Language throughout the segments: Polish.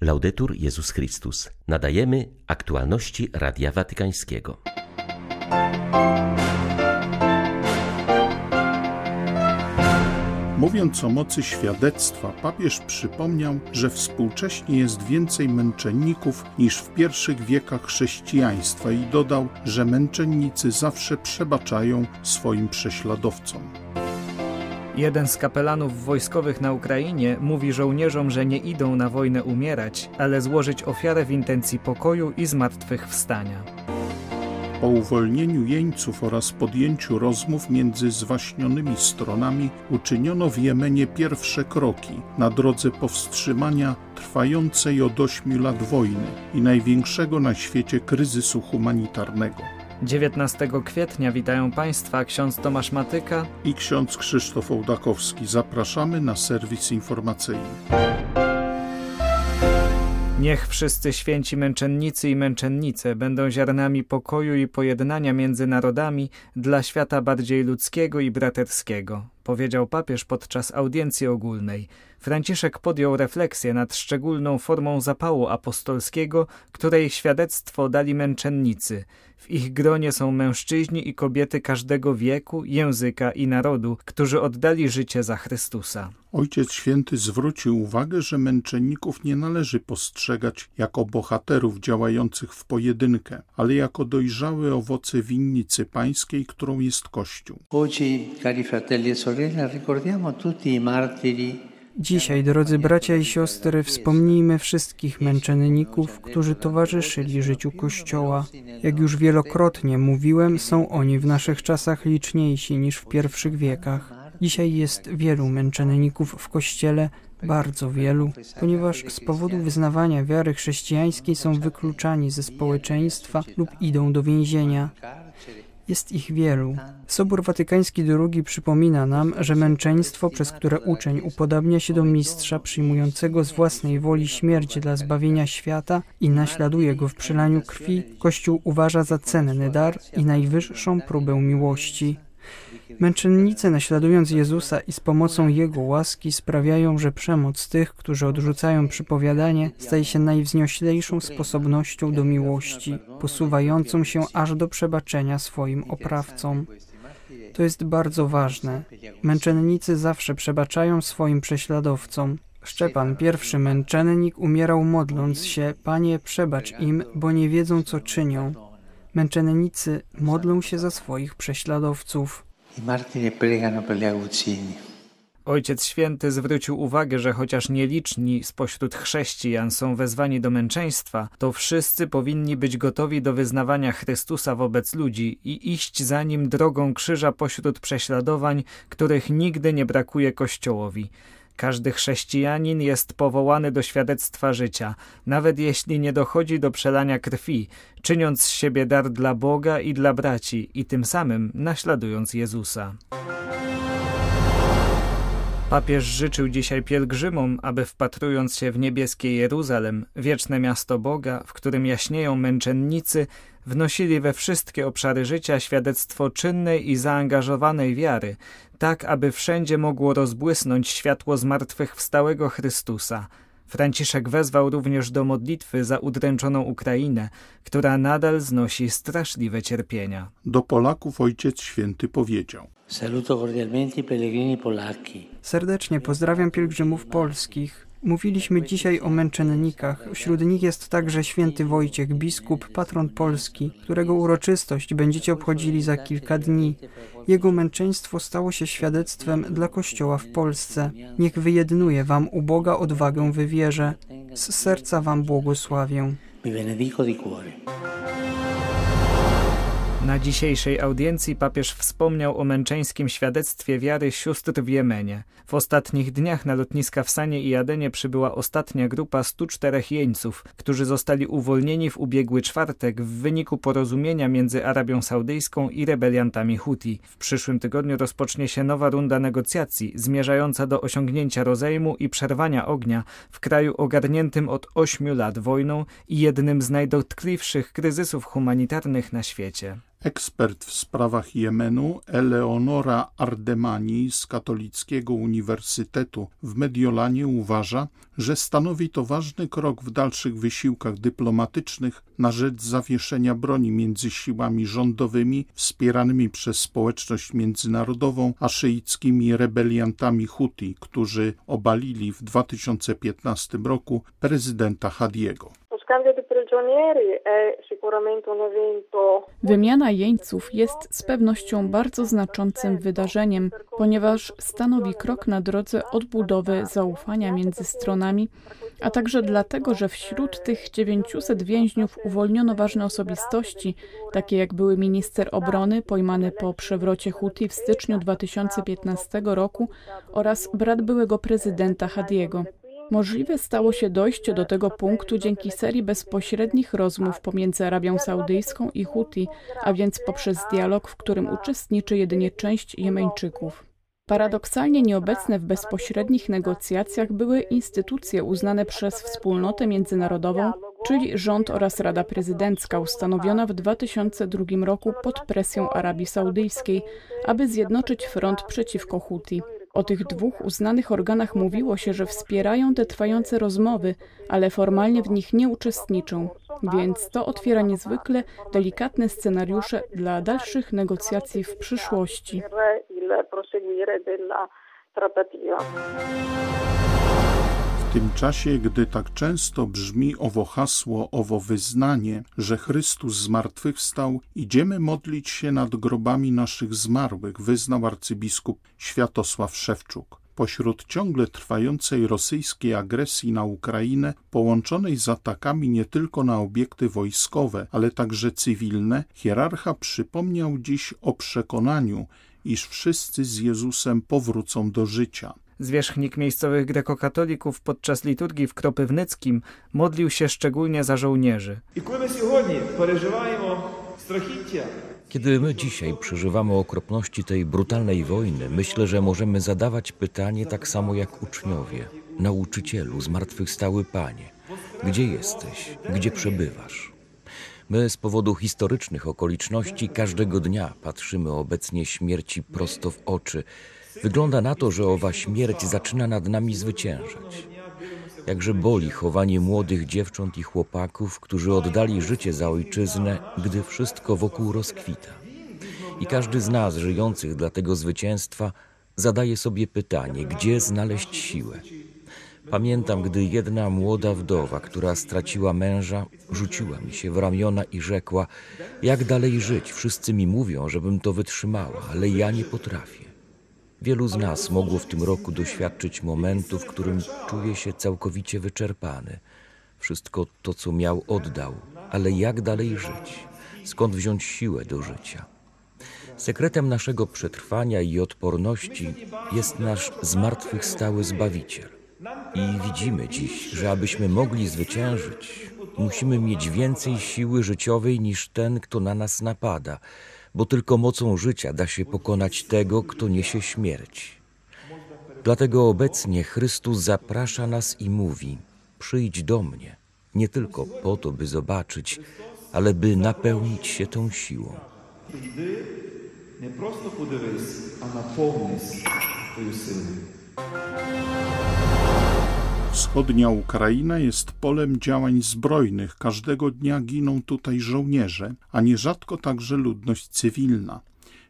Laudetur Jezus Chrystus. Nadajemy aktualności Radia Watykańskiego. Mówiąc o mocy świadectwa, papież przypomniał, że współcześnie jest więcej męczenników niż w pierwszych wiekach chrześcijaństwa i dodał, że męczennicy zawsze przebaczają swoim prześladowcom. Jeden z kapelanów wojskowych na Ukrainie mówi żołnierzom, że nie idą na wojnę umierać, ale złożyć ofiarę w intencji pokoju i zmartwychwstania. Po uwolnieniu jeńców oraz podjęciu rozmów między zwaśnionymi stronami uczyniono w Jemenie pierwsze kroki na drodze powstrzymania trwającej od ośmiu lat wojny i największego na świecie kryzysu humanitarnego. 19 kwietnia witają Państwa ksiądz Tomasz Matyka i ksiądz Krzysztof Ołdakowski. Zapraszamy na serwis informacyjny. Niech wszyscy święci męczennicy i męczennice będą ziarnami pokoju i pojednania między narodami dla świata bardziej ludzkiego i braterskiego, powiedział papież podczas audiencji ogólnej. Franciszek podjął refleksję nad szczególną formą zapału apostolskiego, której świadectwo dali męczennicy. W ich gronie są mężczyźni i kobiety każdego wieku, języka i narodu, którzy oddali życie za Chrystusa. Ojciec Święty zwrócił uwagę, że męczenników nie należy postrzegać jako bohaterów działających w pojedynkę, ale jako dojrzałe owoce winnicy pańskiej, którą jest Kościół. Oggi, cari fratelli e Dzisiaj, drodzy bracia i siostry, wspomnijmy wszystkich męczenników, którzy towarzyszyli życiu Kościoła. Jak już wielokrotnie mówiłem, są oni w naszych czasach liczniejsi niż w pierwszych wiekach. Dzisiaj jest wielu męczenników w Kościele, bardzo wielu, ponieważ z powodu wyznawania wiary chrześcijańskiej są wykluczani ze społeczeństwa lub idą do więzienia. Jest ich wielu. Sobór Watykański II przypomina nam, że męczeństwo, przez które uczeń upodabnia się do mistrza przyjmującego z własnej woli śmierć dla zbawienia świata i naśladuje go w przelaniu krwi, Kościół uważa za cenny dar i najwyższą próbę miłości. Męczennice, naśladując Jezusa i z pomocą Jego łaski, sprawiają, że przemoc tych, którzy odrzucają przypowiadanie, staje się najwznioślejszą sposobnością do miłości, posuwającą się aż do przebaczenia swoim oprawcom. To jest bardzo ważne. Męczennicy zawsze przebaczają swoim prześladowcom. Szczepan, pierwszy męczennik, umierał modląc się: Panie, przebacz im, bo nie wiedzą, co czynią. Męczennicy modlą się za swoich prześladowców. Ojciec Święty zwrócił uwagę, że chociaż nieliczni spośród chrześcijan są wezwani do męczeństwa, to wszyscy powinni być gotowi do wyznawania Chrystusa wobec ludzi i iść za nim drogą krzyża pośród prześladowań, których nigdy nie brakuje Kościołowi. Każdy chrześcijanin jest powołany do świadectwa życia, nawet jeśli nie dochodzi do przelania krwi, czyniąc z siebie dar dla Boga i dla braci i tym samym naśladując Jezusa. Papież życzył dzisiaj pielgrzymom, aby wpatrując się w niebieskie Jeruzalem, wieczne miasto Boga, w którym jaśnieją męczennicy, wnosili we wszystkie obszary życia świadectwo czynnej i zaangażowanej wiary, tak aby wszędzie mogło rozbłysnąć światło zmartwychwstałego Chrystusa. Franciszek wezwał również do modlitwy za udręczoną Ukrainę, która nadal znosi straszliwe cierpienia. Do Polaków Ojciec Święty powiedział: Saluto cordialmente i pellegrini polacchi. Serdecznie pozdrawiam pielgrzymów polskich. Mówiliśmy dzisiaj o męczennikach. Wśród nich jest także święty Wojciech, biskup, patron Polski, którego uroczystość będziecie obchodzili za kilka dni. Jego męczeństwo stało się świadectwem dla Kościoła w Polsce. Niech wyjednuje wam u Boga odwagę w wierze. Z serca wam błogosławię. Vi benedico di cuore. Na dzisiejszej audiencji papież wspomniał o męczeńskim świadectwie wiary sióstr w Jemenie. W ostatnich dniach na lotniska w Sanie i Adenie przybyła ostatnia grupa 104 jeńców, którzy zostali uwolnieni w ubiegły czwartek w wyniku porozumienia między Arabią Saudyjską i rebeliantami Huti. W przyszłym tygodniu rozpocznie się nowa runda negocjacji zmierzająca do osiągnięcia rozejmu i przerwania ognia w kraju ogarniętym od ośmiu lat wojną i jednym z najdotkliwszych kryzysów humanitarnych na świecie. Ekspert w sprawach Jemenu Eleonora Ardemani z Katolickiego Uniwersytetu w Mediolanie uważa, że stanowi to ważny krok w dalszych wysiłkach dyplomatycznych na rzecz zawieszenia broni między siłami rządowymi wspieranymi przez społeczność międzynarodową a szyickimi rebeliantami Huti, którzy obalili w 2015 roku prezydenta Hadiego. Wymiana jeńców jest z pewnością bardzo znaczącym wydarzeniem, ponieważ stanowi krok na drodze odbudowy zaufania między stronami, a także dlatego, że wśród tych 900 więźniów uwolniono ważne osobistości, takie jak były minister obrony pojmany po przewrocie Huti w styczniu 2015 roku oraz brat byłego prezydenta Hadiego. Możliwe stało się dojście do tego punktu dzięki serii bezpośrednich rozmów pomiędzy Arabią Saudyjską i Huti, a więc poprzez dialog, w którym uczestniczy jedynie część Jemeńczyków. Paradoksalnie nieobecne w bezpośrednich negocjacjach były instytucje uznane przez wspólnotę międzynarodową, czyli rząd oraz Rada Prezydencka ustanowiona w 2002 roku pod presją Arabii Saudyjskiej, aby zjednoczyć front przeciwko Huti. O tych dwóch uznanych organach mówiło się, że wspierają te trwające rozmowy, ale formalnie w nich nie uczestniczą, więc to otwiera niezwykle delikatne scenariusze dla dalszych negocjacji w przyszłości. W tym czasie, gdy tak często brzmi owo hasło, owo wyznanie, że Chrystus zmartwychwstał, idziemy modlić się nad grobami naszych zmarłych, wyznał arcybiskup Światosław Szewczuk. Pośród ciągle trwającej rosyjskiej agresji na Ukrainę, połączonej z atakami nie tylko na obiekty wojskowe, ale także cywilne, hierarcha przypomniał dziś o przekonaniu, iż wszyscy z Jezusem powrócą do życia. Zwierzchnik miejscowych grekokatolików podczas liturgii w Kropywnyckim modlił się szczególnie za żołnierzy. Kiedy my dzisiaj przeżywamy okropności tej brutalnej wojny, myślę, że możemy zadawać pytanie tak samo jak uczniowie. Nauczycielu, zmartwychwstały Panie, gdzie jesteś, gdzie przebywasz? My z powodu historycznych okoliczności każdego dnia patrzymy obecnie śmierci prosto w oczy, Wygląda na to, że owa śmierć zaczyna nad nami zwyciężać. Jakże boli chowanie młodych dziewcząt i chłopaków, którzy oddali życie za ojczyznę, gdy wszystko wokół rozkwita. I każdy z nas, żyjących dla tego zwycięstwa, zadaje sobie pytanie, gdzie znaleźć siłę. Pamiętam, gdy jedna młoda wdowa, która straciła męża, rzuciła mi się w ramiona i rzekła: Jak dalej żyć? Wszyscy mi mówią, żebym to wytrzymała, ale ja nie potrafię. Wielu z nas mogło w tym roku doświadczyć momentu, w którym czuje się całkowicie wyczerpany. Wszystko to, co miał, oddał, ale jak dalej żyć? Skąd wziąć siłę do życia? Sekretem naszego przetrwania i odporności jest nasz zmartwychwstały Zbawiciel. I widzimy dziś, że abyśmy mogli zwyciężyć, musimy mieć więcej siły życiowej niż ten, kto na nas napada, bo tylko mocą życia da się pokonać tego, kto niesie śmierć. Dlatego obecnie Chrystus zaprasza nas i mówi: Przyjdź do mnie, nie tylko po to, by zobaczyć, ale by napełnić się tą siłą. nie prosto подивись, a napełnić twoją siłą. Wschodnia Ukraina jest polem działań zbrojnych. Każdego dnia giną tutaj żołnierze, a nierzadko także ludność cywilna.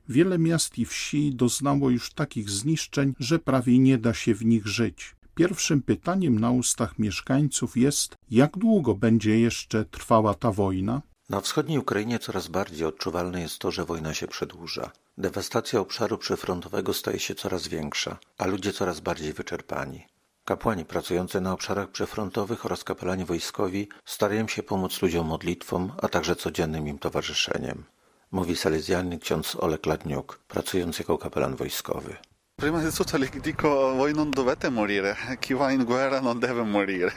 Wiele miast i wsi doznało już takich zniszczeń, że prawie nie da się w nich żyć. Pierwszym pytaniem na ustach mieszkańców jest, jak długo będzie jeszcze trwała ta wojna? Na wschodniej Ukrainie coraz bardziej odczuwalne jest to, że wojna się przedłuża. Dewastacja obszaru przyfrontowego staje się coraz większa, a ludzie coraz bardziej wyczerpani. Kapłani pracujący na obszarach przyfrontowych oraz kapelani wojskowi starają się pomóc ludziom modlitwą, a także codziennym im towarzyszeniem. Mówi salezjanin ksiądz Olek Ladniuk, pracujący jako kapelan wojskowy. Prima di tutto le dico, voi non dovete morire. Chi va in guerra non deve morire.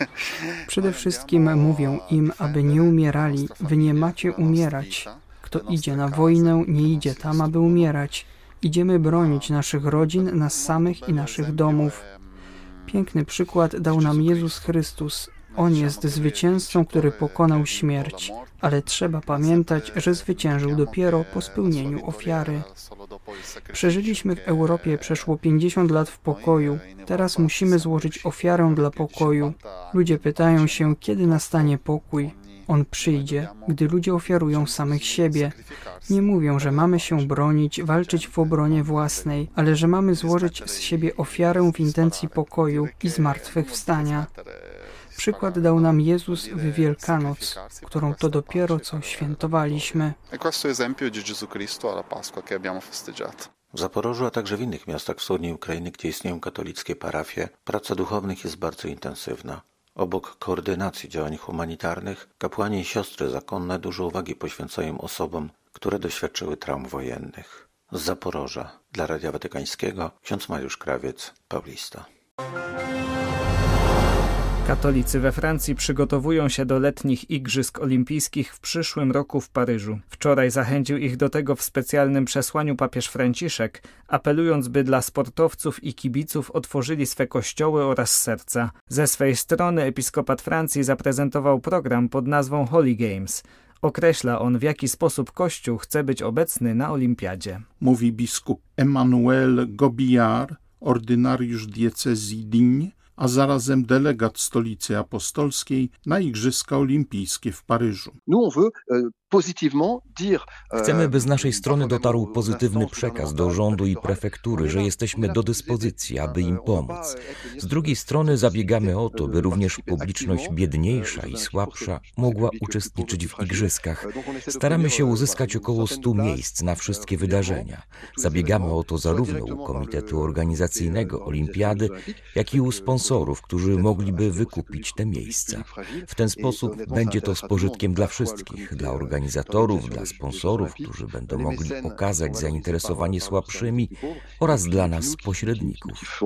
Przede wszystkim mówią im, aby nie umierali. Wy nie macie umierać. Kto idzie na wojnę, nie idzie tam, aby umierać. Idziemy bronić naszych rodzin, nas samych i naszych domów. Piękny przykład dał nam Jezus Chrystus. On jest zwycięzcą, który pokonał śmierć, ale trzeba pamiętać, że zwyciężył dopiero po spełnieniu ofiary. Przeżyliśmy w Europie przeszło 50 lat w pokoju. Teraz musimy złożyć ofiarę dla pokoju. Ludzie pytają się, kiedy nastanie pokój. On przyjdzie, gdy ludzie ofiarują samych siebie. Nie mówią, że mamy się bronić, walczyć w obronie własnej, ale że mamy złożyć z siebie ofiarę w intencji pokoju i zmartwychwstania. Przykład dał nam Jezus w Wielkanoc, którą to dopiero co świętowaliśmy. W Zaporożu, a także w innych miastach wschodniej Ukrainy, gdzie istnieją katolickie parafie, praca duchownych jest bardzo intensywna. Obok koordynacji działań humanitarnych, kapłani i siostry zakonne dużo uwagi poświęcają osobom, które doświadczyły traum wojennych. Z Zaporoża dla Radia Watykańskiego ksiądz Mariusz Krawiec, Paulista. Katolicy we Francji przygotowują się do letnich Igrzysk Olimpijskich w przyszłym roku w Paryżu. Wczoraj zachęcił ich do tego w specjalnym przesłaniu papież Franciszek, apelując, by dla sportowców i kibiców otworzyli swe kościoły oraz serca. Ze swej strony episkopat Francji zaprezentował program pod nazwą Holy Games. Określa on, w jaki sposób Kościół chce być obecny na Olimpiadzie. Mówi biskup Emmanuel Gobillard, ordynariusz diecezji Digne, a zarazem delegat Stolicy Apostolskiej na Igrzyska Olimpijskie w Paryżu. Chcemy, by z naszej strony dotarł pozytywny przekaz do rządu i prefektury, że jesteśmy do dyspozycji, aby im pomóc. Z drugiej strony zabiegamy o to, by również publiczność biedniejsza i słabsza mogła uczestniczyć w igrzyskach. Staramy się uzyskać około 100 miejsc na wszystkie wydarzenia. Zabiegamy o to zarówno u Komitetu Organizacyjnego Olimpiady, jak i u sponsorów, którzy mogliby wykupić te miejsca. W ten sposób będzie to z pożytkiem dla wszystkich, dla organizatorów, dla sponsorów, którzy będą mogli okazać zainteresowanie słabszymi oraz dla nas pośredników.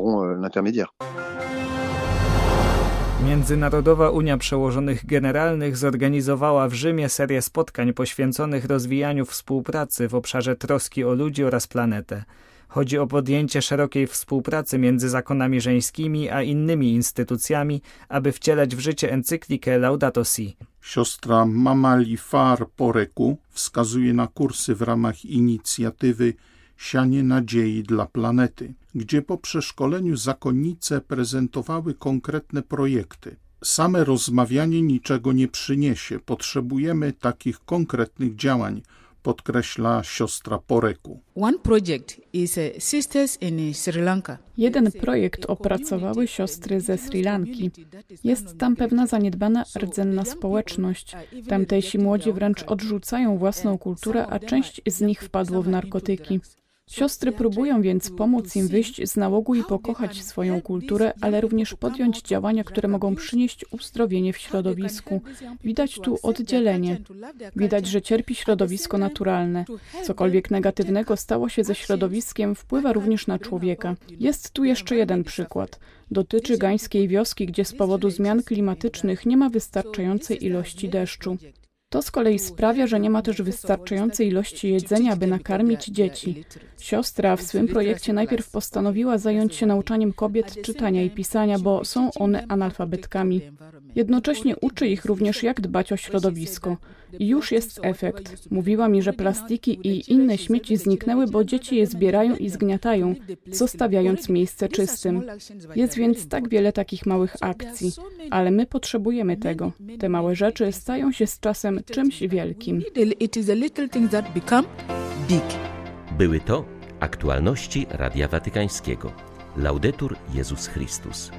Międzynarodowa Unia Przełożonych Generalnych zorganizowała w Rzymie serię spotkań poświęconych rozwijaniu współpracy w obszarze troski o ludzi oraz planetę. Chodzi o podjęcie szerokiej współpracy między zakonami żeńskimi a innymi instytucjami, aby wcielać w życie encyklikę Laudato Si. Siostra Mamali Far Poreku wskazuje na kursy w ramach inicjatywy Sianie Nadziei dla Planety, gdzie po przeszkoleniu zakonnice prezentowały konkretne projekty. Same rozmawianie niczego nie przyniesie, potrzebujemy takich konkretnych działań, podkreśla siostra Poreku. Jeden projekt opracowały siostry ze Sri Lanki. Jest tam pewna zaniedbana rdzenna społeczność. Tamtejsi młodzi wręcz odrzucają własną kulturę, a część z nich wpadło w narkotyki. Siostry próbują więc pomóc im wyjść z nałogu i pokochać swoją kulturę, ale również podjąć działania, które mogą przynieść uzdrowienie w środowisku. Widać tu oddzielenie. Widać, że cierpi środowisko naturalne. Cokolwiek negatywnego stało się ze środowiskiem, wpływa również na człowieka. Jest tu jeszcze jeden przykład. Dotyczy gańskiej wioski, gdzie z powodu zmian klimatycznych nie ma wystarczającej ilości deszczu. To z kolei sprawia, że nie ma też wystarczającej ilości jedzenia, by nakarmić dzieci. Siostra w swym projekcie najpierw postanowiła zająć się nauczaniem kobiet czytania i pisania, bo są one analfabetkami. Jednocześnie uczy ich również, jak dbać o środowisko. I już jest efekt. Mówiła mi, że plastiki i inne śmieci zniknęły, bo dzieci je zbierają i zgniatają, zostawiając miejsce czystym. Jest więc tak wiele takich małych akcji, ale my potrzebujemy tego. Te małe rzeczy stają się z czasem czymś wielkim. Były to aktualności Radia Watykańskiego. Laudetur Jezus Chrystus.